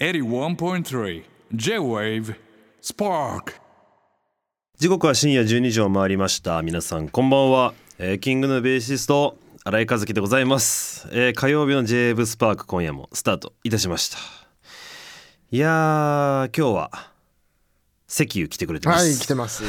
81.3 J-Wave Spark. 時刻は深夜12時を回りました。皆さんこんばんは、えーキングのベーシスト新井和樹でございます、えー火曜日の j ブスパーク今夜もスタートいたしました。いやー今日は石油来てくれてます。はい来てます。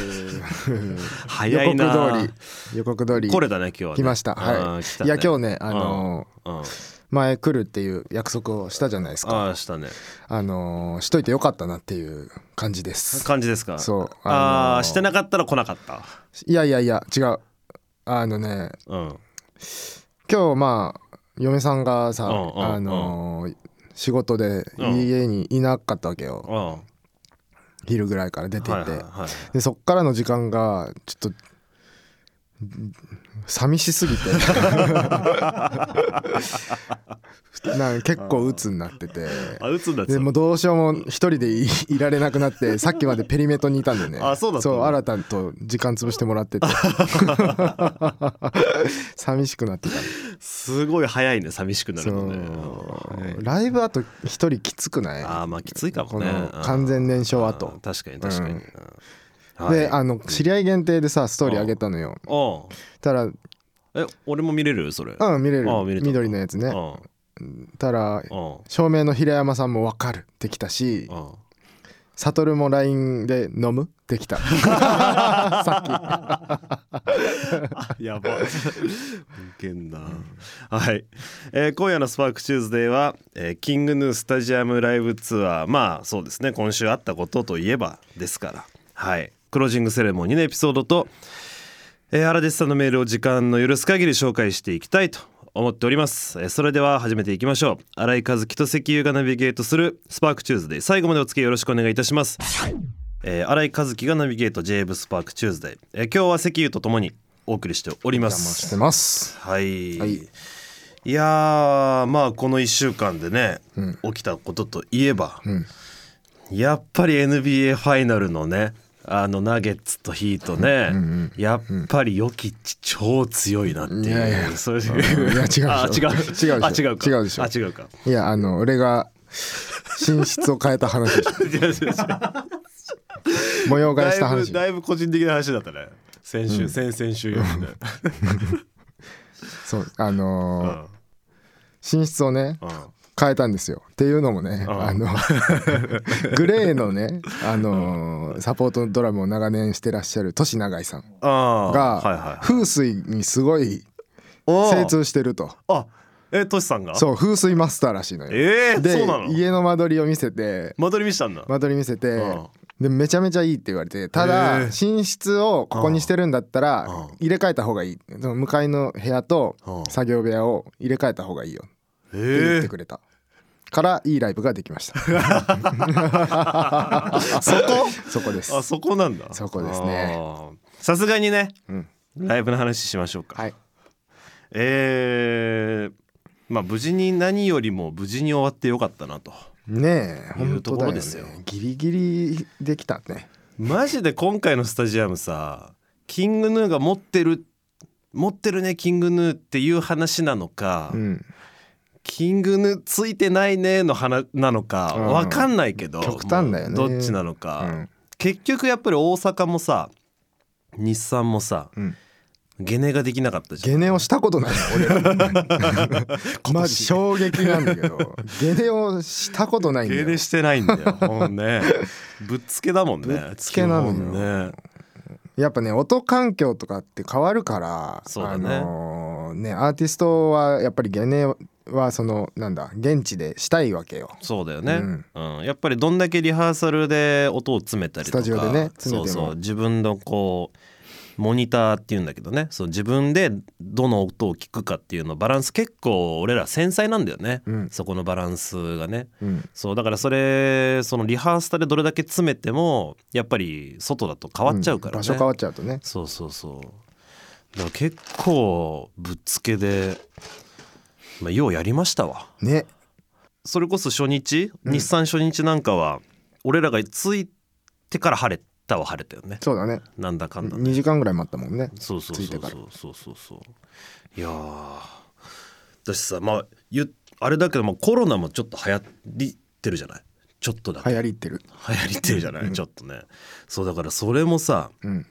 早いな予告通り。予告通り。これだね今日は、ね、来ました。あはいね。いや今日ねあのうんうん。ー前来るっていう約束をしたじゃないですか。ああしたね。あのーしといてよかったなっていう感じです。感じですか？そう。あああのーしてなかったら来なかった？いやいやいや違う。あのねうん。今日まあ嫁さんがさうんうんうん。あのー仕事でうん家にいなかったわけよ。昼ぐらいから出てって。いはいはい。でそっからの時間がちょっと寂しすぎて。なんか結構鬱になってて。あ打つんだでもうどうしようも一人でいいられなくなって さっきまでペリメトにいたんでね。あそうだそう新たと時間潰してもらってて。寂しくなってた。すごい早いね寂しくなるのね。はいライブあと一人きつくない？あーまあきついかもこねの完全燃焼後。あー確かに確かに、うんうんはい。であの知り合い限定でさストーリー上げたのよ。おうたらえ俺も見れる？それ。うん見れる。緑のやつね。うん。たらうん。照明の平山さんも分かるってきたしうん。悟も LINE で飲む？ってきた。さ やば。い。いけんな。はい、えー今夜のスパークチューズデーは、えーキングヌースタジアムライブツアー。まあそうですね。今週あったことといえばですから。はいクロージングセレモニーのエピソードと、えー、アラデスさんのメールを時間の許す限り紹介していきたいと思っております、えーそれでは始めていきましょう。新井和輝と勢喜遊がナビゲートする SPARK TUESDAY 最後までお付き合いよろしくお願いいたします。えー、新井和樹がナビゲート j ブスパークチューズデー、えー今日は勢喜遊とともにお送りしております。てます。はい、はい。い、やーまあこの1週間でね、うん。起きたことといえば、うん。やっぱり NBA ファイナルのねあのナゲッツとヒートね、うんうんやっぱりヨキッチ超強いなっていう、いやいや。そういう。うんいや 違うでしょ。あ違う。違うあ違うか。違うでしょ。あ違うか。いやあの俺が寝室を変えた話でしょ。違う違う。違う模様替えした話だいぶ個人的な話だったね。先週、先々週よりね、そうあうのーん。寝室をねうん変えたんですよ。っていうのもねうんあの グレーのねあのーサポートドラムを長年してらっしゃるトシ永井さんが風水にすごい精通してると。あえトシさんが？そう風水マスターらしいのよ。えー、でそうなの？家の間取りを見せて間取り見したんだ、間取り見せてうんでめちゃめちゃいいって言われてただ寝室をここにしてるんだったらうん入れ替えた方がいい。向かいの部屋とうん作業部屋を入れ替えた方がいいよ言ってー、くれた。からいいライブができました。そこ？そこです。あそこなんだ。そこですね。さすがにねうん。ライブの話しましょうか、はい。えー、まあ無事に何よりも無事に終わってよかったなと。ねえいう本当だよところですよね。ギリギリできたね。マジで今回のスタジアムさキングヌーが持ってる持ってるねキングヌーっていう話なのか、うんキングヌーついてないねの話なのかうん。わかんないけど、極端だよね。もうどっちなのうか、ん。結局やっぱり大阪もさ日産もさうん。ゲネができなかったじゃん。ゲネをしたことない。の俺らマジ衝撃なんだけど。ゲネをしたことないゲネしてないんだよ。ほんね。ぶっつけだもんね。ぶっつけなのね。やっぱね音環境とかって変わるからそうだね。あのーねアーティストはやっぱりゲネはそのなんだ現地でしたいわけよ。そうだよね、うん。うん。やっぱりどんだけリハーサルで音を詰めたりとかスタジオでね詰めても。そうそう。自分のこうモニターっていうんだけどね。そう自分でどの音を聞くかっていうのバランス結構俺ら繊細なんだよね、うん。そこのバランスがね。うん。そうだからそれそのリハーサルでどれだけ詰めてもやっぱり外だと変わっちゃうからね、場所変わっちゃうとね。そうそうそう。だから結構ぶっつけで、まあ、ようやりましたわ。ね。それこそ初日、うん。日産初日なんかは俺らが着いてから晴れたは晴れたよね。そうだね。なんだかんだね。2時間ぐらい待ったもんね。そうそうそうそう。そうそうそういやー。だしさまあゆあれだけどもコロナもちょっと流行ってるじゃない？ちょっとだけ。流行りってる。流行りってるじゃない、ちょっとね。そうだからそれもさうん。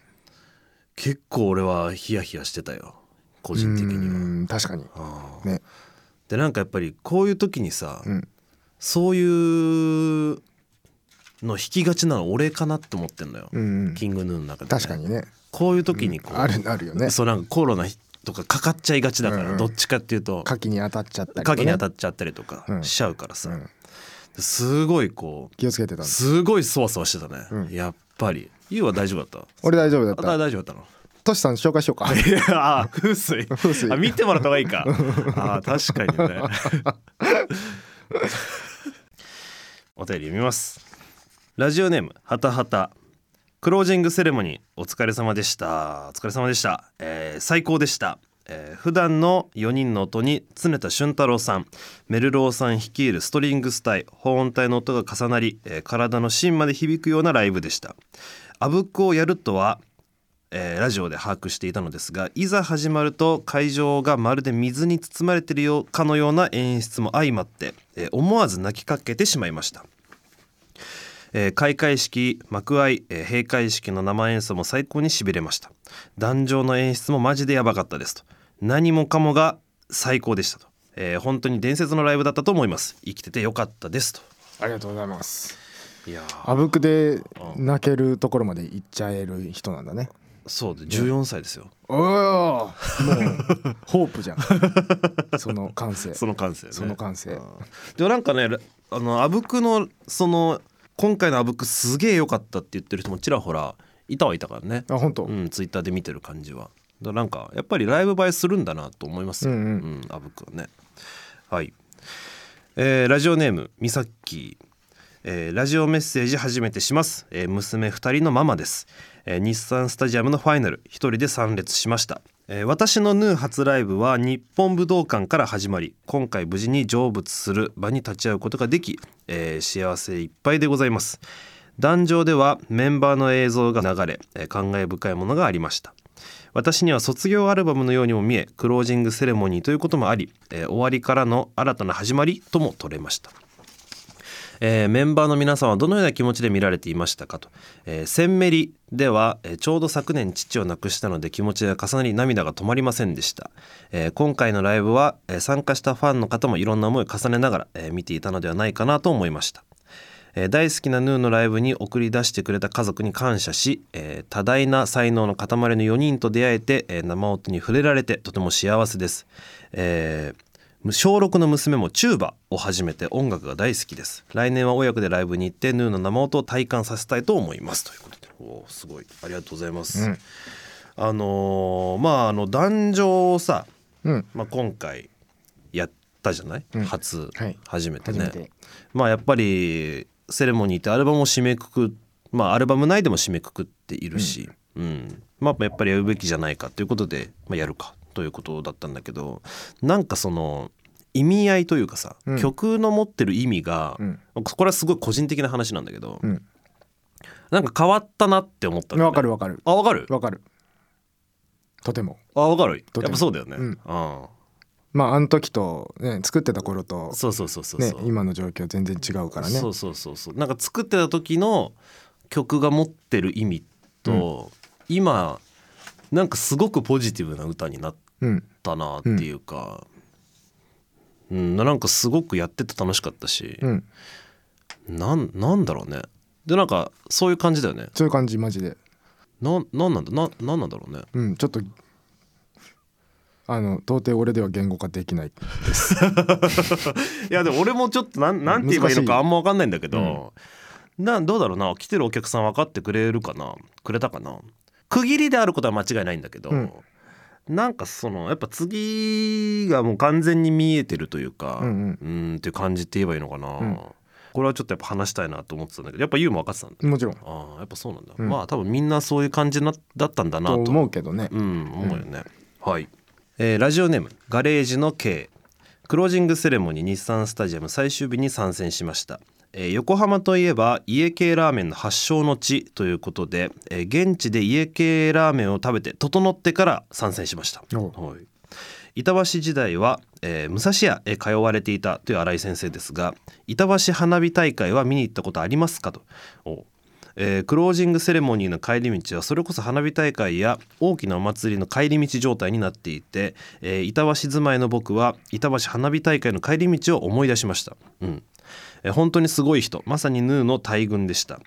結構俺はヒヤヒヤしてたよ。個人的には。うん確かに。ねでなんかやっぱりこういう時にさ、うん。そういうの引きがちなの俺かなって思ってんのよ、うんうん。キングヌーの中で、ね、確かにね。こういう時にこう、あるあるよね。そうなんかコロナとかかかっちゃいがちだから、うんうん。どっちかっていうと牡蠣に当たっちゃったりとか影ねに当たっちゃったりとかうん。しちゃうからさ、うん。すごいこう気をつけてたすごいそわそわしてたね、うん。やっぱり。ゆうは大丈夫だった？俺大丈夫だっあた大丈夫だったの？トシさん紹介しようか。いやあ風水。風水。あ見てもらった方がいいか。あ確かにね。お便り読みます。ラジオネームはたはた。クロージングセレモニーお疲れ様でした。お疲れ様でした、えー最高でした。えー普段の4人の音に常田俊太郎さん。メルローさん率いるストリングス隊保音隊の音が重なり、えー体の芯まで響くようなライブでした。あぶくをやるとはえーラジオで把握していたのですがいざ始まると会場がまるで水に包まれているようかのような演出も相まって、えー思わず泣きかけてしまいました、えー開会式幕開、えー閉会式の生演奏も最高にしびれました。壇上の演出もマジでやばかったですと。何もかもが最高でしたと、えー本当に伝説のライブだったと思います。生きててよかったですと。ありがとうございます。いやー。あぶくで泣けるところまで行っちゃえる人なんだねそうで14歳ですよ。おおもうホープじゃん。その感性。その感性ね。その感性。でもなんかねあのあぶくのその今回のあぶくすげえ良かったって言ってる人もちらほらいたはいたからね。あ本当、うんツイッターで見てる感じは。だなんかやっぱりライブ映えするんだなと思いますよ。うんうん。うんあぶくはね。はい。えーラジオネームみさっきーえーラジオメッセージ初めてします、えー娘2人のママです、えー日産スタジアムのファイナル一人で参列しました、えー私のヌー初ライブは日本武道館から始まり今回無事に成仏する場に立ち会うことができ、えー幸せいっぱいでございます。壇上ではメンバーの映像が流れ、えー感慨深いものがありました。私には卒業アルバムのようにも見えクロージングセレモニーということもあり、えー終わりからの新たな始まりとも取れました。えーメンバーの皆さんはどのような気持ちで見られていましたかと、えーセンメリでは、えーちょうど昨年父を亡くしたので気持ちが重なり涙が止まりませんでした、えー今回のライブは、えー参加したファンの方もいろんな思いを重ねながら、えー見ていたのではないかなと思いました。えー大好きなヌーのライブに送り出してくれた家族に感謝し、えー多大な才能の塊の4人と出会えて、えー生音に触れられてとても幸せです、えー小6の娘もチューバを始めて音楽が大好きです。来年は親子でライブに行ってヌーの生音を体感させたいと思います。ということで。おーすごい。ありがとうございます、うん。あのーまああの壇上をさ、うん。まあ、今回やったじゃない、うん。初、はい。初めてね。まあやっぱりセレモニーってアルバムを締めくくまあアルバム内でも締めくくっているし、うん。まあやっぱりやるべきじゃないかということで、まあ、やるかということだったんだけどなんかその意味合いというかさ、うん。曲の持ってる意味が、うん。これはすごい個人的な話なんだけど、うん。なんか変わったなって思ったんだよね。わかるわかる。あわかる？わかる。とても。あわかる？やっぱそうだよね、うん。あまああの時とね作ってた頃とあそうそうそうそうそう、ね今の状況全然違うからね。そうそうそうそう。なんか作ってた時の曲が持ってる意味と、今なんかすごくポジティブな歌になっうんたなっていうか、うんなんかすごくやってて楽しかったし、うん。なんなんだろうね。でなんかそういう感じだよね。そういう感じマジで。なんなんなんだななんなんだろうね。うんちょっとあの到底俺では言語化できないです。いやでも俺もちょっとなんなんて言えばいいのかあんま分かんないんだけど、なん。どうだろうな。来てるお客さん分かってくれるかな。くれたかな。区切りであることは間違いないんだけど、うんなんかそのやっぱ次がもう完全に見えてるというかうんうん。うんっていう感じって言えばいいのかな、ん。これはちょっとやっぱ話したいなと思ってたんだけどやっぱユウも分かってたんだ。もちろん。ああやっぱそうなんだ、うん。まあ多分みんなそういう感じなだったんだなと。と思うけどね。うん思うよね、はい、えーラジオネームガレージの K クロージングセレモニー日産スタジアム最終日に参戦しました、えー横浜といえば家系ラーメンの発祥の地ということで、えー現地で家系ラーメンを食べて整ってから参戦しました、はい。板橋時代は、えー武蔵屋へ通われていたという新井先生ですが板橋花火大会は見に行ったことありますかと。おえークロージングセレモニーの帰り道はそれこそ花火大会や大きなお祭りの帰り道状態になっていて、えー板橋住まいの僕は板橋花火大会の帰り道を思い出しました、うんえー本当にすごい人。まさにヌーの大群でした、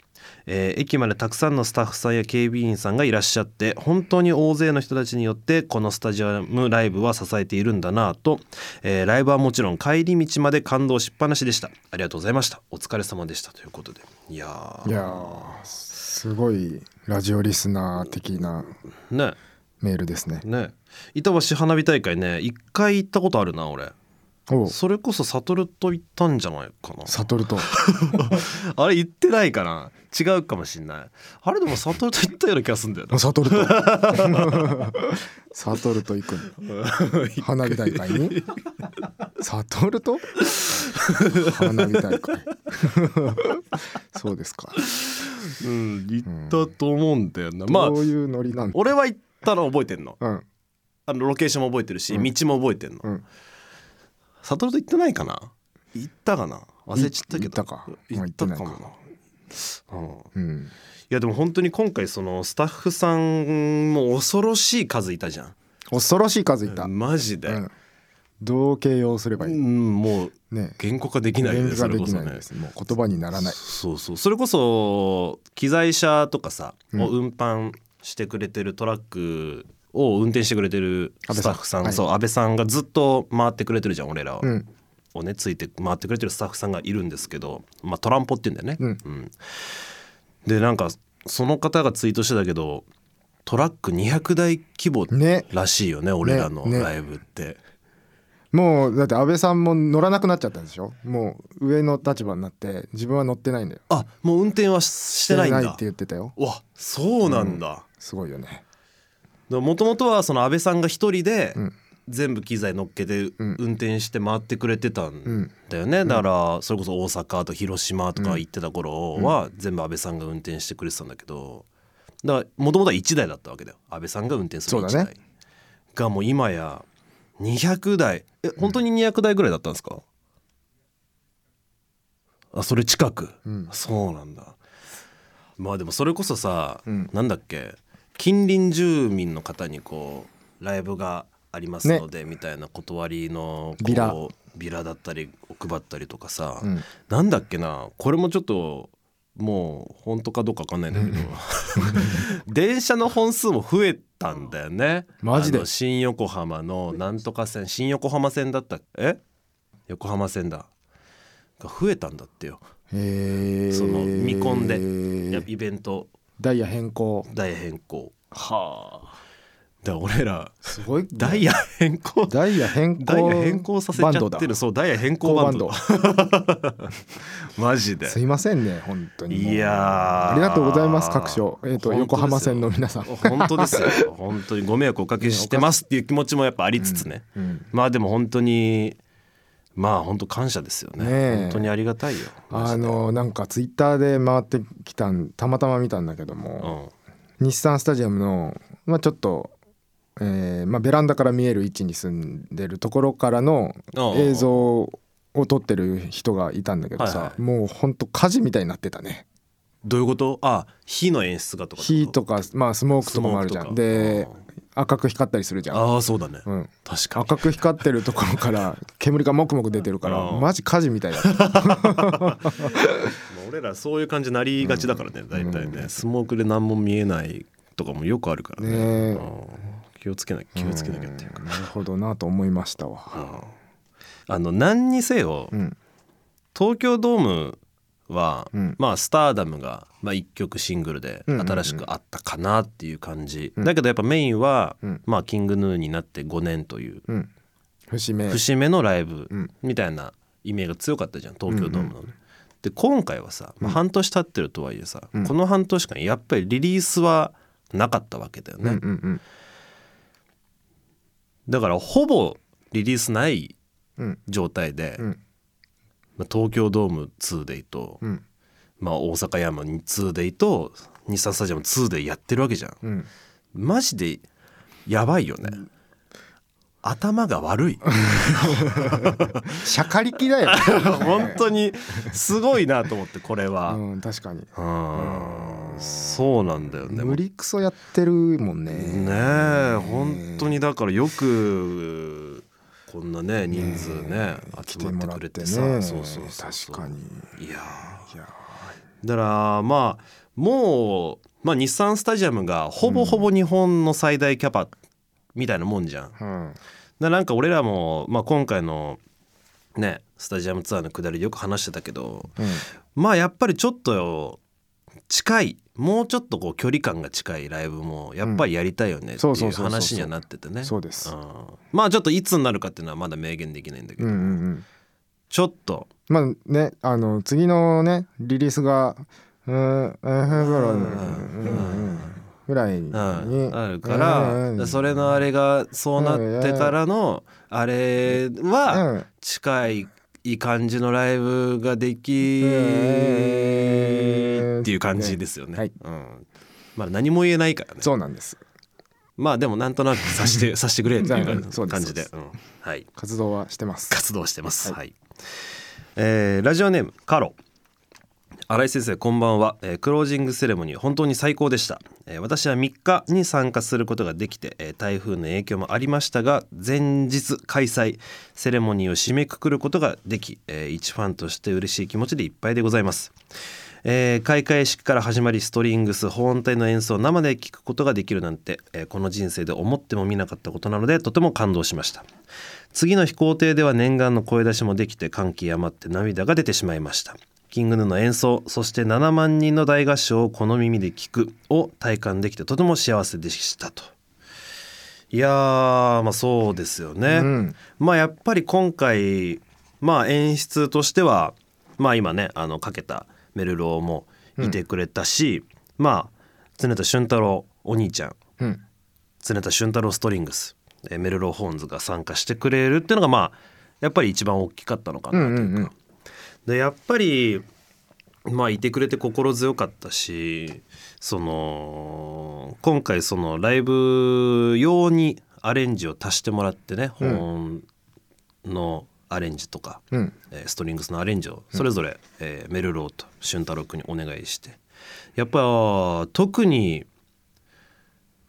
えー駅までたくさんのスタッフさんや警備員さんがいらっしゃって本当に大勢の人たちによってこのスタジアムライブは支えているんだなぁと、えーライブはもちろん帰り道まで感動しっぱなしでした。ありがとうございました。お疲れ様でしたということで。いやー。いやーすごいラジオリスナー的なね。メールですね。ね。板橋花火大会ね一回行ったことあるな俺それこそ悟と行ったんじゃないかな。悟と。あれ行ってないかな。違うかもしんない。あれでも悟と行ったような気がするんだよな。悟と。悟と行くの。花火大会に？悟と？花火大会。そうですか。うん。行ったと思うんだよな、まあどういうノリなんだ？俺は行ったの覚えてんの。うん。あのロケーションも覚えてるし、うん。道も覚えてんの、うん悟と行ってないかな？行ったかな？忘れちゃったけど。行ったか。行ったかもな、うん、いうん。やでも本当に今回そのスタッフさんも恐ろしい数いたじゃん。恐ろしい数いた、マジで、うん、どう形容すればいい、うん、もうね。言語化できないできそれこそね。ないです。もう言葉にならない。そうそう。それこそ機材車とかさ、うん。を運搬してくれてるトラックを運転してくれてるスタッフさん。安倍さんそう安倍さんがずっと回ってくれてるじゃん俺ら。を,、うん。をねついて回ってくれてるスタッフさんがいるんですけど、まあ、トランポって言うんだよね。うん。でなんかその方がツイートしてたけどトラック200台規模ね。らしいよね俺らのね。ライブって。もうだって安倍さんも乗らなくなっちゃったんでしょ？もう上の立場になって自分は乗ってないんだよ。あもう運転はししてないんだ。って言ってたよ。わそうなんだ。すごいよねもともとはその安倍さんが一人でうん。全部機材乗っけてん。運転して回ってくれてたんだよね、だからそれこそ大阪と広島とか行ってた頃は全部安倍さんが運転してくれてたんだけどだからもともとは1台だったわけだよ。安倍さんが運転する1そうだね。台、がもう今や200台。え本当に200台ぐらいだったんですか、あそれ近く、ん。そうなんだ。まあでもそれこそさ、うん。なんだっけ？近隣住民の方にこうライブがありますので、みたいな断りのこうビラ。ビラだったりを配ったりとかさ、うん。なんだっけなこれもちょっともう本当かどうか分かんないんだけど 電車の本数も増えたんだよね。マジで？新横浜のなんとか線新横浜線だったえ？横浜線だ。が増えたんだってよ。その見込んで、イベントダイヤ変更。ダイヤ変更。はあ。だから俺らすごいダイヤ変更？ダイヤ変更ダイヤ変更させちゃバンドだ。ってるそうダイヤ変更バンド。マジで。すいませんね本当に。いやー。ありがとうございます各所。えっ、と本当ですよ。横浜線の皆さん。本当ですよ。本当にご迷惑おかけしてますっていう気持ちもやっぱありつつね、うん。まあでも本当にまあ本当感謝ですよね。ねえ。本当にありがたいよ。あのなんかツイッターで回ってきたんたまたま見たんだけども、日産スタジアムの、まあ、ちょっと、えーまあ、ベランダから見える位置に住んでるところからのうん映像を撮ってる人がいたんだけどさ、はいはい。もうほんと火事みたいになってたね。どういうこと？あ火の演出がとか火こと？か、まあ、スモークとかもあるじゃん。でか赤く光ったりするじゃん、ああそうだね、うん、確かに。赤く光ってるところから煙がもくもく出てるからうんマジ火事みたいだ 俺らそういう感じになりがちだからね大体ね。スモークで何も見えないとかもよくあるからね。ね気をつけなきゃ気をつけなきゃっていうか、なるほどなと思いましたわ。あの何にせよ、うん。東京ドームは、うん。まあスターダムが、まあ、1曲シングルでうんうんうん。新しくあったかなっていう感じ、うん。だけどやっぱメインは、うん。まあ、キングヌーになって5年といううん。節目。節目のライブうん。みたいなイメージが強かったじゃん東京ドームの。ね。で今回はさ、まあ、半年経ってるとはいえさ、うん。この半年間やっぱりリリースはなかったわけだよね。うんうんうん。だからほぼリリースないうん。状態で、うんまあ、東京ドーム 2day と、うん。まあ、大阪山 2day と日産スタジアム 2day やってるわけじゃん。うん。マジでやばいよね。頭が悪い。しゃかりきだよ、本当にすごいなと思ってこれは、うん、確かに。うん。そうなんだよね。無理くそやってるもんね。ねえ本当にだからよくこんなね人数ね集まってくれてさ、ね。そうそうそう確かに。いやいやだからまあもう、まあ、日産スタジアムがほぼほぼ日本の最大キャパみたいなもんじゃん。だかうんらなんか俺らも、まあ、今回のねスタジアムツアーの下りでよく話してたけどうん。まあやっぱりちょっと近いもうちょっとこう距離感が近いライブもやっぱりやりたいよねっていう話にはなっててね。そうです。んまあちょっといつになるかっていうのはまだ明言できないんだけど、うんうんうん。ちょっと。まあねあの次のねリリースがうんうんぐらいうんぐらいに。うん、あるから、うん。それのあれがそうなってからのあれはうん。近いいい感じのライブができうんっていう感じですよね。はいうん、まだ何も言えないからね。そうなんですまあでもなんとなくさして さしてくれっていう感じでううんはい活動はしてます活動してます。は。はいえーラジオネームカロ。新井先生こんばんは、えークロージングセレモニー本当に最高でした、えー私は3日に参加することができて、えー台風の影響もありましたが前日開催セレモニーを締めくくることができ、えー一ファンとして嬉しい気持ちでいっぱいでございます。えー開会式から始まりストリングス保音隊の演奏を生で聴くことができるなんて、えーこの人生で思ってもみなかったことなのでとても感動しました。次の飛行艇では念願の声出しもできて感極まって涙が出てしまいました。キングヌーの演奏そして7万人の大合唱をこの耳で聞くを体感できてとても幸せでしたと。いやーまあそうですよね、うん。まあやっぱり今回まあ演出としてはまあ今ねあのかけたメルローもいてくれたし、まあ常田俊太郎お兄ちゃんうん。常田俊太郎ストリングスえーメルローホーンズが参加してくれるっていうのがまあやっぱり一番大きかったのかなというか、うんうんうんでやっぱりまあいてくれて心強かったしその今回そのライブ用にアレンジを足してもらってね、うん。ホーンのアレンジとか、うん。えーストリングスのアレンジをそれぞれ、えー MELRAW と俊太郎君にお願いして。やっぱ特に、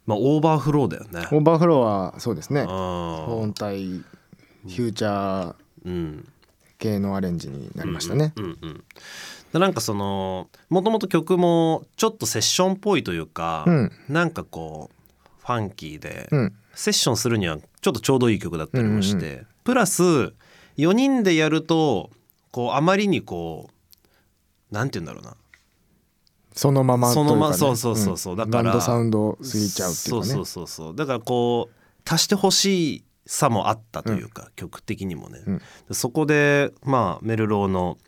まあ、オーバーフローだよね。オーバーフローはそうですね。あ保音体フューチャー。うん系のアレンジになりましたね。うんうん、でなんかそのもともと曲もちょっとセッションっぽいというか、うん。なんかこうファンキーで、うん。セッションするにはちょっとちょうどいい曲だったりもして、うんプラス4人でやるとこうあまりにこうなんて言うんだろうな。そのままそのまそうそうそうそう。ん。だからバンドサウンド過ぎちゃうっていうかね。そうそうそうそう。だからこう足してほしいさもあったというか、曲的にもね、うん。でそこでまあメルローの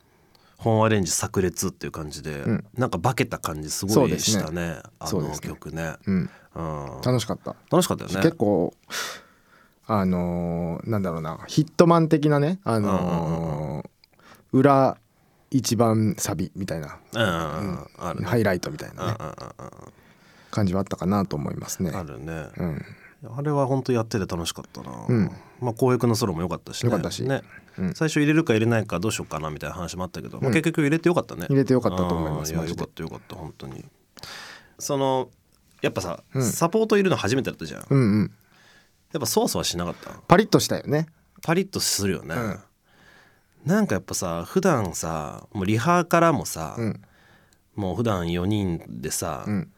本アレンジ炸裂っていう感じで、ん。なんか化けた感じすごいしたねあのそうですね。曲ね。うん、うん、楽しかった、楽しかったよね。結構あのーなんだろうなヒットマン的なねあのー裏一番サビみたいなうんハイライトみたいなね。うんうんうん感じはあったかなと思いますね。うんあるね、うんあれは本当やってて楽しかったな、うん。まあ公約のソロも良かったしね。良かったし。ね、うん。最初入れるか入れないかどうしようかなみたいな話もあったけど、まあ、結局入れてよかったね。入れてよかったと思いますあーやよかったよかった本当に。そのやっぱさ、うん。サポートいるの初めてだったじゃん。やうんうん。っぱそわそわしなかった？パリッとしたよね。パリッとするよね、うん。なんかやっぱさ普段さもうリハからもさ、うん。もう普段4人でさ、うん。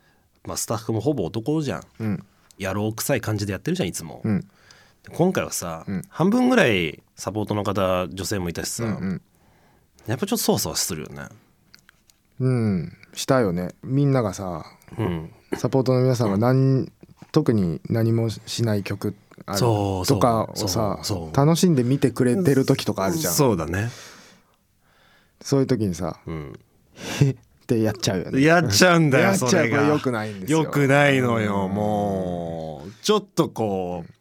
まあ、スタッフもほぼ男じゃん。うん野郎臭い感じでやってるじゃんいつも、うん。今回はさ、うん。半分ぐらいサポートの方女性もいたしさ、うんやっぱちょっとそわそわするよね。うん。したよね。みんながさうん。サポートの皆さんが何特に何もしない曲とかをさそうそう。楽しんで見てくれてる時とかあるじゃん。そうそうだねいう時にさうん「へっ」ってやっちゃうよね。やっちゃうんだよやっちゃそうれが。これよくないんですよ。よくないのよもう。ちょっとこう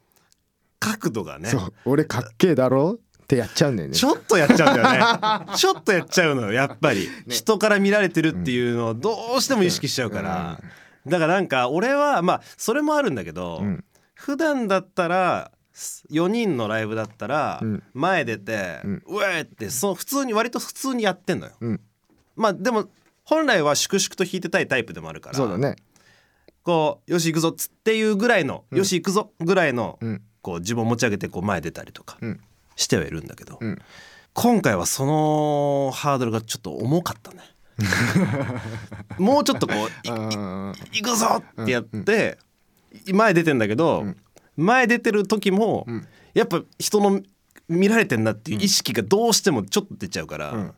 角度がね。そう。俺かっけえだろってやっちゃうんだよね。ちょっとやっちゃうんだよね。ちょっとやっちゃうのよやっぱり、人から見られてるっていうのをどうしても意識しちゃうから、だからなんか俺はまあそれもあるんだけど、うん。普段だったら4人のライブだったらうん。前出て「うん。うえ!」ってそう普通に割と普通にやってんのよ。うん。まあでも本来は粛々と弾いてたいタイプでもあるからそうだね。こう「よし行くぞ」っつっていうぐらいの「うん。よし行くぞ」ぐらいのうん。こう自分を持ち上げてこう前出たりとかうん。してはいるんだけど、うん。今回はそのハードルがちょっと重かったね。もうちょっとこう いあー行くぞってやって、前出てんだけど、うん。前出てる時も、うん。やっぱ人の見られてんなっていう意識がどうしてもちょっと出ちゃうから、うん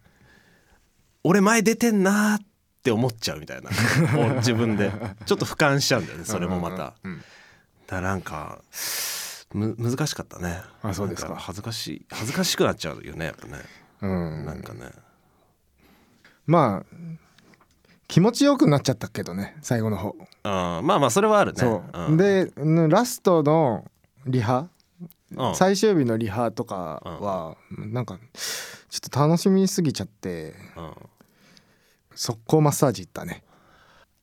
俺前出てんなって思っちゃうみたいな。自分で。ちょっと俯瞰しちゃうんだよねそれもまた。うん。うんだからなんかむ難しかったね。あそうですか。恥ずかしい。恥ずかしくなっちゃうよねやっぱね、うん。なんかね。まあ気持ちよくなっちゃったけどね最後の方。あまあまあそれはあるね。そう、ん。でうんラストのリハうん。最終日のリハとかはなんかちょっと楽しみすぎちゃってうん速攻マッサージ行ったね。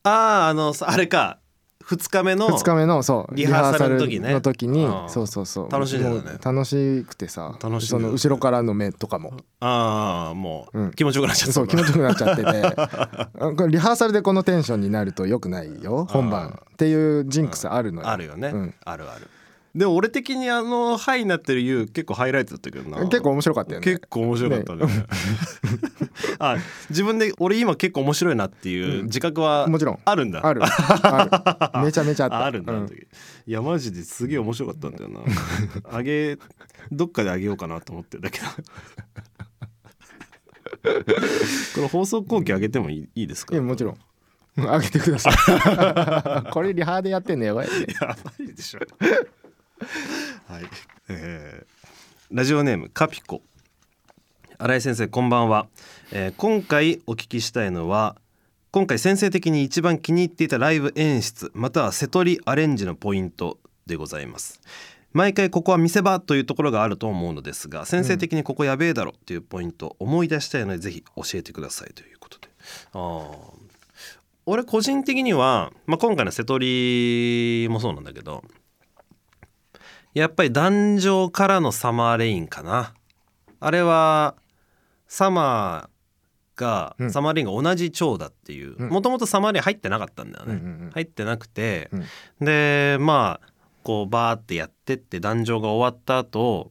あああのさあれか。2日目の2日目のそうリハーサルの時ね。の時にうんそうそうそう。楽しんでたね。楽しくてさ楽しその後ろからの目とかも。ああもううん。気持ちよくなっちゃった。そう気持ちよくなっちゃってて。リハーサルでこのテンションになると良くないよ本番。っていうジンクスあるのよ。あるよね、うん。あるあるでも俺的にあの「ハイ」になってる YOU 結構ハイライトだったけどな。結構面白かったよね。結構面白かったね。あ自分で俺今結構面白いなっていう自覚はもちろん。あるんだ。ある。ある。めちゃめちゃあった。あ あるんだ、あの時。いやマジですげえ面白かったんだよな。あげどっかであげようかなと思ってるんだけどこれ放送後期あげてもいいいいですか？いやもちろん。うんあげてください。これリハでやってんのやばいね。やばいでしょはい、えーラジオネームカピコ。新井先生こんばんは、えー今回お聞きしたいのは今回先生的に一番気に入っていたライブ演出または瀬戸りアレンジのポイントでございます。毎回ここは見せ場というところがあると思うのですが先生的にここやべえだろっていうポイント思い出したいのでぜひ教えてください。ということで。あ俺個人的には、まあ、今回の瀬戸りもそうなんだけどやっぱり壇上からのサマーレインかな。あれはサマーが、うん。サマーレインが同じ長だっていううん。もともとサマーレイン入ってなかったんだよね、うんうんうん。入ってなくて、うん。でまあこうバーってやってって壇上が終わった後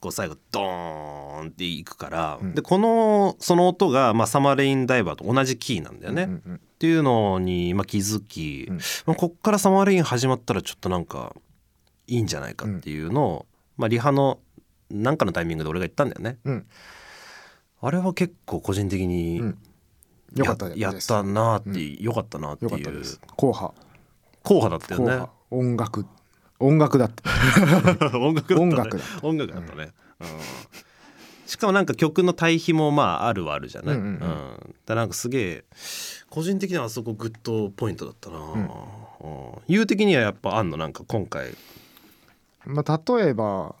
こう最後ドーンっていくから、うん。でこのその音が、まあ、サマーレインダイバーと同じキーなんだよね、っうんうん。ていうのに、まあ、気づき、うん。まあ、こっからサマーレイン始まったらちょっとなんかいいんじゃないかっていうのを、まあ、リハのなんかのタイミングで俺が言ったんだよね。うん。あれは結構個人的にうん。よかったやったなーって、よかったなっていう。硬派。硬派だったよね。音楽。音楽だった。音楽だったね。音楽だった。ね、うん。しかもなんか曲の対比もまああるはあるじゃない、うんうんうん。だなんかすげえ個人的にはあそこグッドポイントだったな、うん。言う的にはやっぱあんの？なんか今回まあ例えば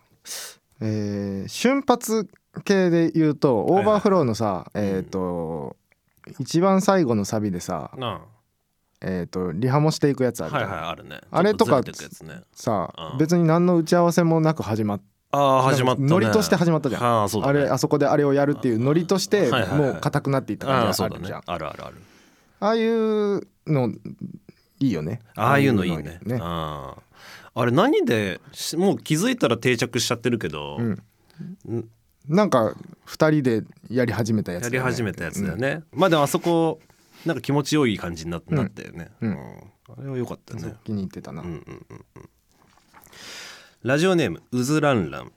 えー瞬発系で言うとオーバーフローのさいえっと一番最後のサビでさなえっとリハもしていくやつああはいはいあるね。あれとかね。さうん。別に何の打ち合わせもなく始まっああ始まったね。ノリとして始まったじゃん。あね。あれあそこであれをやるっていうノリとしてはいはいはい。もう硬くなっていった感じがあるじゃん。あるあるある。ああいうのいいよね。ああいうのいいね。ね。あああれ何でしもう気づいたら定着しちゃってるけど、うん。んなんか2人でやり始めたやつね。り始めたやつだよね、まあでもあそこなんか気持ちよい感じにな,、なったよね、うん。あれは良かったよね気に入ってたな、うんうんうんうん。ラジオネームうずらんらん。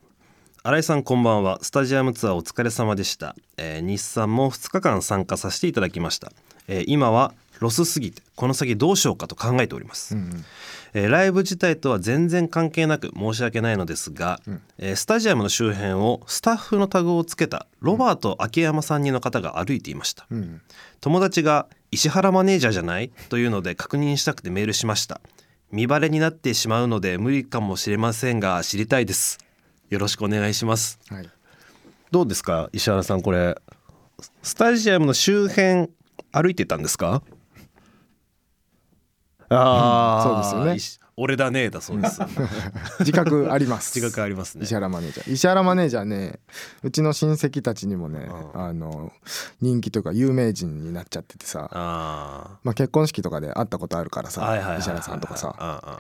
新井さんこんばんは。スタジアムツアーお疲れ様でした、えー日産も2日間参加させていただきました、えー今はロスすぎてこの先どうしようかと考えております、うんうん。えーライブ自体とは全然関係なく申し訳ないのですが、えースタジアムの周辺をスタッフのタグをつけたロバート秋山さん人の方が歩いていました、うん。友達が石原マネージャーじゃないというので確認したくてメールしました。見バレになってしまうので無理かもしれませんが知りたいです。よろしくお願いします。はい。どうですか石原さん。これスタジアムの周辺歩いてたんですか？ああ、そうですよね。石俺だねだそうです。自覚あります。自覚ありますね。石原マネージャー。石原マネージャーねうちの親戚たちにもね、うん。あの人気とか有名人になっちゃっててさ。あまあ、結婚式とかで会ったことあるからさ石原さんとかさ。あ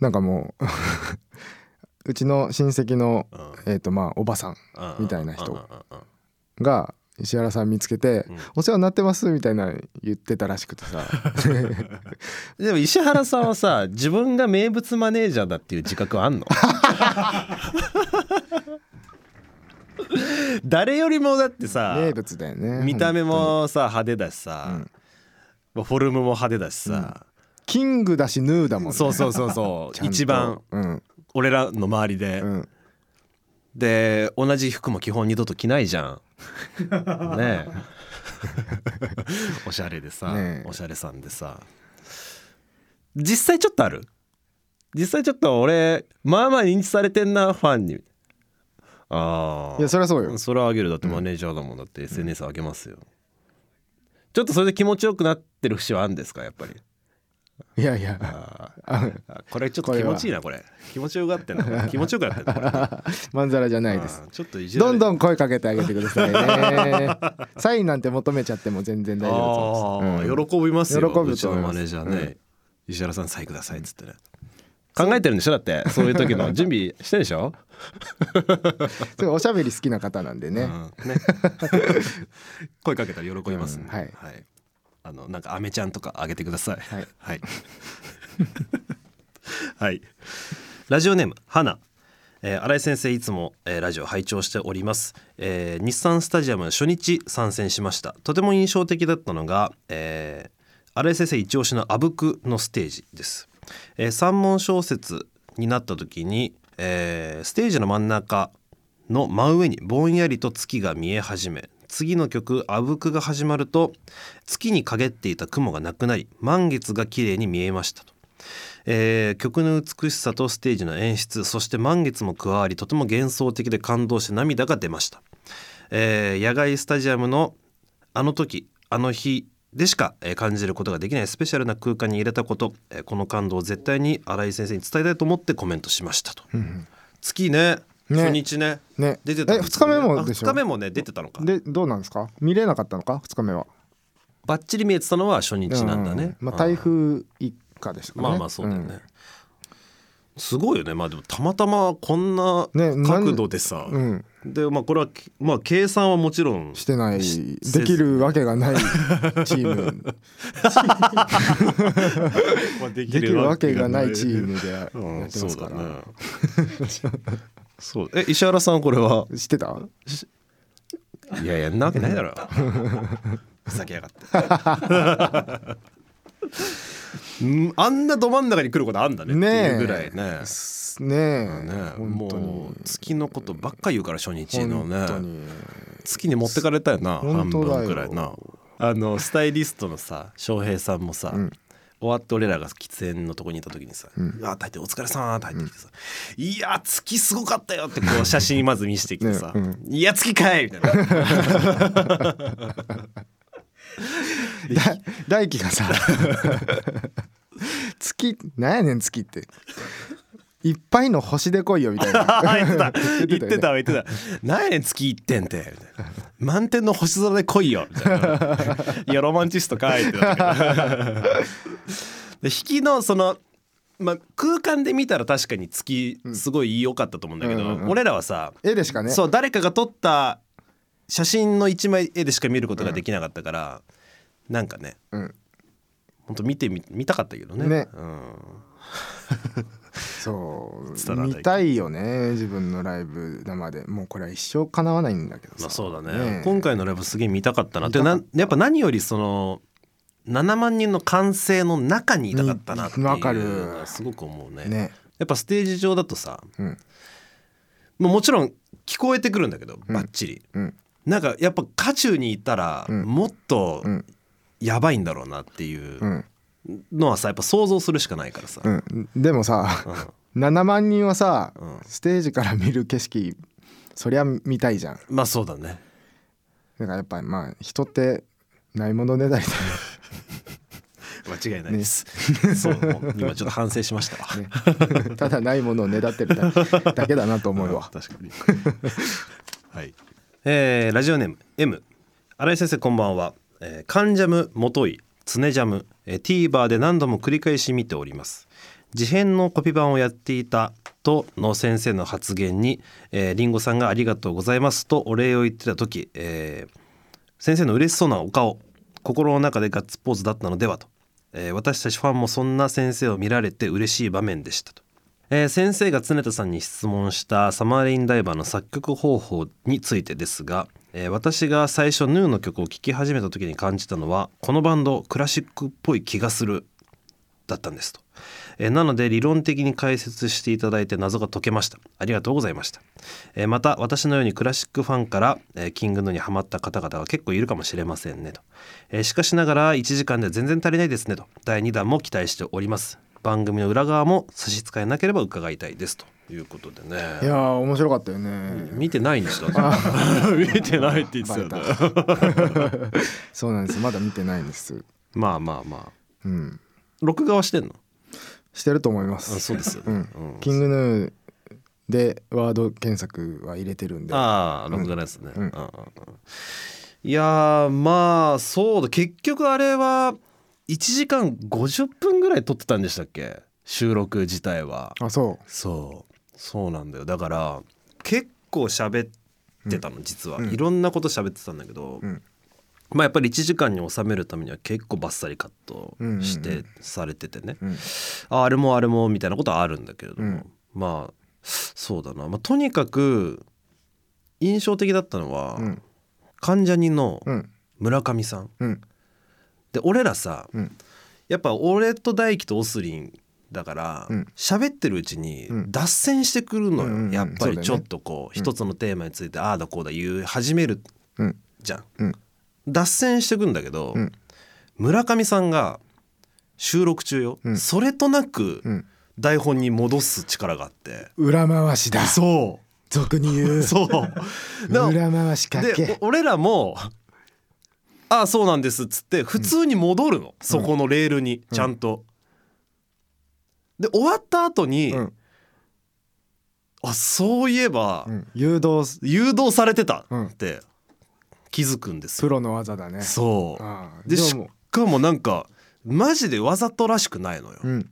なんかもう うちの親戚の、うん。えーとまあ、おばさんあみたいな人が石原さん見つけてうん「お世話になってます」みたいな言ってたらしくてさ。でも石原さんはさ自分が名物マネージャーだっていう自覚はあんの？誰よりもだってさ名物だよね。見た目もさ派手だしさ、うん。まあフォルムも派手だしさ、キングだしヌーだもんね。そうそうそうそう。一番うん。俺らの周りで、うん。で同じ服も基本二度と着ないじゃんねえ。おしゃれでさ、ねえ。おしゃれさんでさ。実際ちょっとある？実際ちょっと俺まあまあ認知されてんなファンに。ああいやそりゃそうよ。それはあげる。だってマネージャーだもん。だって SNS あげますよ、ちょっとそれで気持ちよくなってる節はあるんですかやっぱり？いやいや。これちょっと気持ちいいなこれ。気持ちよくなってんな 気持ちよくなってんなこれ。まんざらじゃないです。ちょっとどんどん声かけてあげてくださいね。サインなんて求めちゃっても全然大丈夫だと思います、喜びますよ喜ぶとマネージャーね、石原さんサイクださいっつってね。考えてるんでしょ？だってそういう時の準備してるでしょ、おしゃべり好きな方なんでね、うんね。声かけたら喜びますね、うんはいあのなんかアメちゃんとかあげてください。はい。はい、はい、ラジオネーム花えー新井先生いつも、えーラジオ拝聴しております、えー日産スタジアム初日参戦しました。とても印象的だったのが、えー新井先生一押しのあぶくのステージです、えー三問小説になった時に、えーステージの真ん中の真上にぼんやりと月が見え始め次の曲「あぶく」が始まると月に陰っていた雲がなくなり満月が綺麗に見えましたと、えー曲の美しさとステージの演出そして満月も加わりとても幻想的で感動して涙が出ました、えー野外スタジアムのあの時あの日でしかえー感じることができないスペシャルな空間に入れたことえーこの感動を絶対に新井先生に伝えたいと思ってコメントしましたと、月ねね。初日ね。ね。出てたんえですよね2日目もでしょ？あ二日目もね出てたのか。でどうなんですか？見れなかったのか？2日目は。バッチリ見えてたのは初日なんだね、うん。まあ台風一過でしたかね。まあまあそうだよね、すごいよね。まあでもたまたまこんなね角度でさ、うん、うんでまあこれはまあ計算はもちろんしてない。しできるわけがないチーム。まあでできるわけがないチームでやうんってますから、そうだね そう。え石原さんこれは？知ってた？いやいやんなわけないだろ。ふざけやがって。うんあんなど真ん中に来ることあんだねっていうぐらいね。すねえ。ね本当に。もう月のことばっか言うから初日のね。本当に。月に持ってかれたよな半本当だよ。分くらいな。あのスタイリストのさ翔平さんもさ、ん終わって俺らが喫煙のとこにいた時にさ「うわ大抵お疲れさん」って入ってきてさ「いや月すごかったよ」ってこう 写真まず見せてきてさ「ねいや月かい!」みたいな。だ大輝がさ 月なんやねん月っていっぱいの星で来いよみたいな。言ってた。言言ってたわ言ってた「何やねん月行って満天の星空で来いよ」みたいな「いやロマンチストかい」って引きのそのまあ、空間で見たら確かに月すごい良かったと思うんだけど、うんうんうん。俺らはさ、絵でしかね。そう誰かが撮った写真の一枚絵でしか見ることができなかったから、なんかねうん。本当見てみ見たかったけどね。ね。うん、そう見たいよね自分のライブ生で。もうこれは一生叶わないんだけどさ。まあそうだね。ねえ。今回のライブすげえ見たかったな。ってやっぱ何よりその7万人の歓声の中にいたかったなっていうわかる。のはすごく思うね。ね。やっぱステージ上だとさうん。もうもちろん聞こえてくるんだけどバッチリ、うん。なんかやっぱ渦中にいたらうん。もっとうん。やばいんだろうなっていううんのはさやっぱ想像するしかないからさ、うん。でもさうん。7万人はさうん。ステージから見る景色そりゃ見たいじゃん。まあそうだね。だからやっぱまあ人ってないものねだりでまあ間違いないです、そうもう今ちょっと反省しましたわ、ね。ただないものをねだってるだ だけだなと思うわ。確かに。はい。えーラジオネーム M 新井先生こんばんは、えー、カンジャムもといツネジャム、え、TVer で何度も繰り返し見ております。事変のコピ版をやっていたとの先生の発言に、えー、リンゴさんがありがとうございます。とお礼を言ってた時、えー先生の嬉しそうなお顔心の中でガッツポーズだったのではと、えー私たちファンもそんな先生を見られて嬉しい場面でしたと。えー先生が常田さんに質問したサマーレインダイバーの作曲方法についてですが、えー私が最初ヌーの曲を聴き始めた時に感じたのはこのバンドクラシックっぽい気がするだったんですと、えーなので理論的に解説していただいて謎が解けました。ありがとうございました、えーまた私のようにクラシックファンから、えーキングヌーにハマった方々は結構いるかもしれませんねと、えしかしながら1時間で全然足りないですねと。第2弾も期待しております。番組の裏側も差し支えなければ伺いたいですということでね。いやー面白かったよね。見てないんですよ。見てないって言ってた そうなんです。まだ見てないんです。まあまあまあ。うん。録画はしてんの？してると思いまあすそうですよね、うん。うん。キングヌーでワード検索は入れてるんで。ああ録画のやつね、うん。いやーまあそうだ。結局あれは1時間50分ぐらい撮ってたんでしたっけ？収録自体は。あそそう。そうなんだよ。だから結構喋ってたの実は、うん。いろんなこと喋ってたんだけど、うん。まあやっぱり1時間に収めるためには結構バッサリカットして、うんうん。うんされててね、う、うん、ああれもあれもみたいなことはあるんだけれども、うん。まあそうだな、まあ、とにかく印象的だったのは、うん。関ジャニのうん。村上さん。うんで俺らさうん。やっぱ俺と大輝とオスリンだからうん。喋、ってるうちにうん。脱線してくるのよ、うんやっぱりちょっとこう一つのテーマについてああだこうだ言う始めるうんじゃん。うん。脱線してくんだけど、うん。村上さんが収録中よ、うん。それとなくうん。台本に戻す力があって、裏回しだ。そ俗に言う。う。そう裏回しかでけお俺らも「ああそうなんです」っつって普通に戻るの、そこのレールにちゃんと。で終わった後に、うん。あそういえば、うん。誘導す。誘導されてたうん。って気づくんですよ。プロの技だね。そう。でしかもなんかマジでわざとらしくないのよ。うん。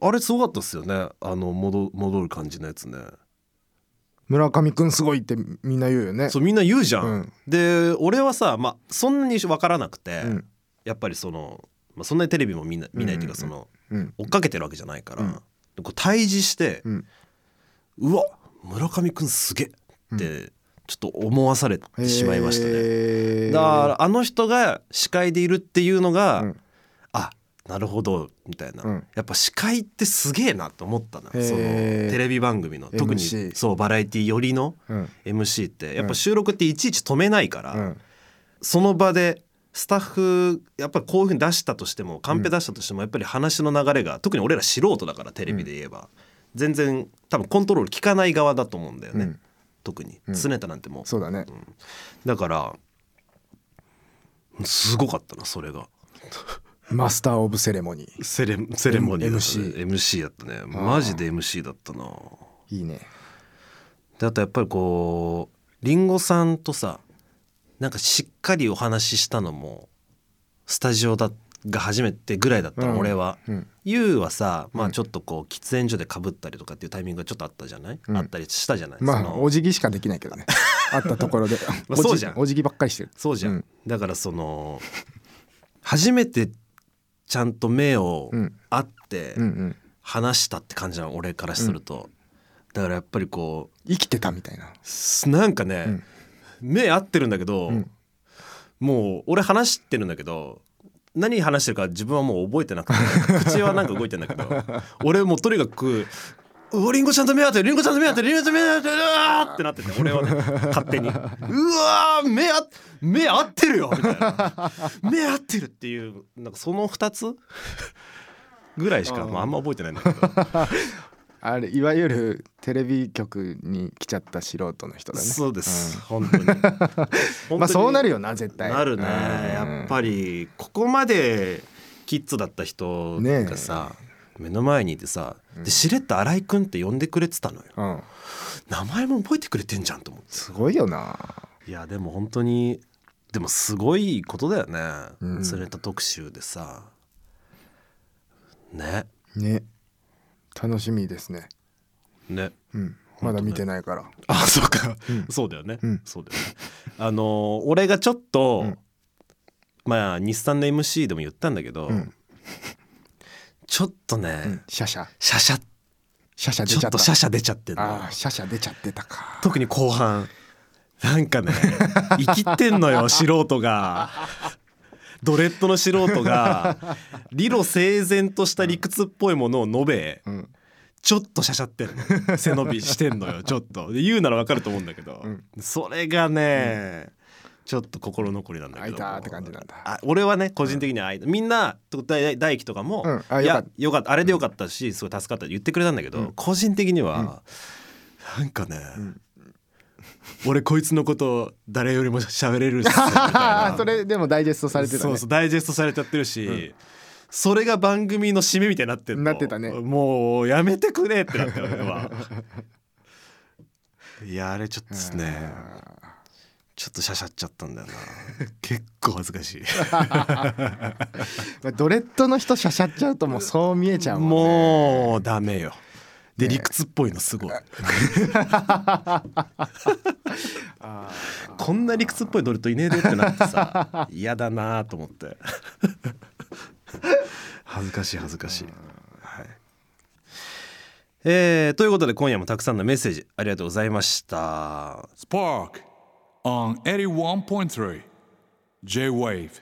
あれすごかったっすよね。あの戻戻る感じのやつね。村上くんすごいってみんな言うよね。そうみんな言うじゃん。うん。で俺はさ、まあ、そんなに分からなくて、うん。やっぱりその、まあ、そんなにテレビも見な見ないっていうかそのうん。追っかけてるわけじゃないから、うん。こう対峙して、うわ村上くんすげえってちょっと思わされてしまいましたね。だからあの人が司会でいるっていうのが、なるほどみたいな、うん。やっぱ司会ってすげえなと思ったなそのテレビ番組の。特に MC そうバラエティ寄りのうん。MC って。やっぱ収録っていちいち止めないから、うん。その場でスタッフやっぱりこういうふうに出したとしてもカンペ出したとしてもやっぱり話の流れが特に俺ら素人だからテレビで言えば、全然多分コントロール効かない側だと思うんだよね、うん。特に。うん。常田なんてもう。そうだね。だからすごかったなそれがマスター・オブ・セレモニーセレセレモニーね MC MC やったね。マジで MC だったな。いいね。であとやっぱりこうりんごさんとさなんかしっかりお話ししたのもスタジオだが初めてぐらいだったの、うん。俺は。うん。ユウはさまうん。あちょっとこう喫煙所でかぶったりとかっていうタイミングがちょっとあったじゃない、うん。あったりしたじゃない？まあお辞儀しかできないけどね。あったところで。まあそうじゃん。お辞儀ばっかりしてる。そうじゃん、うん。だからその初めてちゃんと目をうん。合って話したって感じなの俺からすると、だからやっぱりこ生きてたみたいな。なんかね、うん。目合ってるんだけど、うん。もう俺話してるんだけど何話してるか自分はもう覚えてなくて口はなんか動いてんだけど 俺もうとにかく「うわリンゴちゃんと目合ってるリンゴちゃんと目合ってるリンゴちゃんと目合ってるうわ!」ってなってて 俺はね勝手に「うわー目あ目合ってるよ!」みたいな「目合ってる!」っていうなんかその2つ？ぐらいしかまあ、あんま覚えてないんだけど。あれいわゆるテレビ局に来ちゃった素人の人だね。そうです、本当に。本当にまあそうなるよな絶対。なるね。うん。やっぱりここまでキッズだった人がさ、目の前にいてさ、でしれっと新井くんって呼んでくれてたのよ。うん。名前も覚えてくれてんじゃんと思って。すごいよな。いやでも本当にでもすごいことだよね、うん。それと特集でさ。ね。ね。楽しみですね。ね。うん。まだ見てないから。あそうか、そうだよね、うん。そうだよね。あのー俺がちょっと、うん。まあ日産の MC でも言ったんだけど、んちょっとね、うんシャシャ。シャシャ。シャシャ出ちゃった。っとシャシャ出ちゃってあーシャシャ出ちゃってたか。特に後半。なんかね 生きってんのよ 素人が。ドレッドの素人が理路整然とした理屈っぽいものを述べ、ん。ちょっとしゃしゃってんの。背伸びしてんのよちょっと。で言うならわかると思うんだけど、それがね、ちょっと心残りなんだけど。開いたって感じなんだ。あ俺はね個人的には開いたみんな大大輝とかも、うん。あいやよかった。あれでよかったしすごい助かったって言ってくれたんだけど、個人的には、なんかね、俺こいつのこと誰よりも喋れるっすみたいな。それでもダイジェストされてたね。そうそうダイジェストされちゃってるし、それが番組の締めみたいになってなってたね。もうやめてくれってなったよ俺は。いやあれちょっとですねちょっとしゃしゃっちゃったんだよな。結構恥ずかしい。まあドレッドの人シャシャっちゃうともうそう見えちゃうもんね。もうダメよ。で理屈っぽいのすごい。こんな理屈っぽいドレッドいねえでってなってさ嫌だなと思って。恥ずかしい恥ずかしい、はい。えーということで今夜もたくさんのメッセージありがとうございました。Spark on 81.3 J Wave.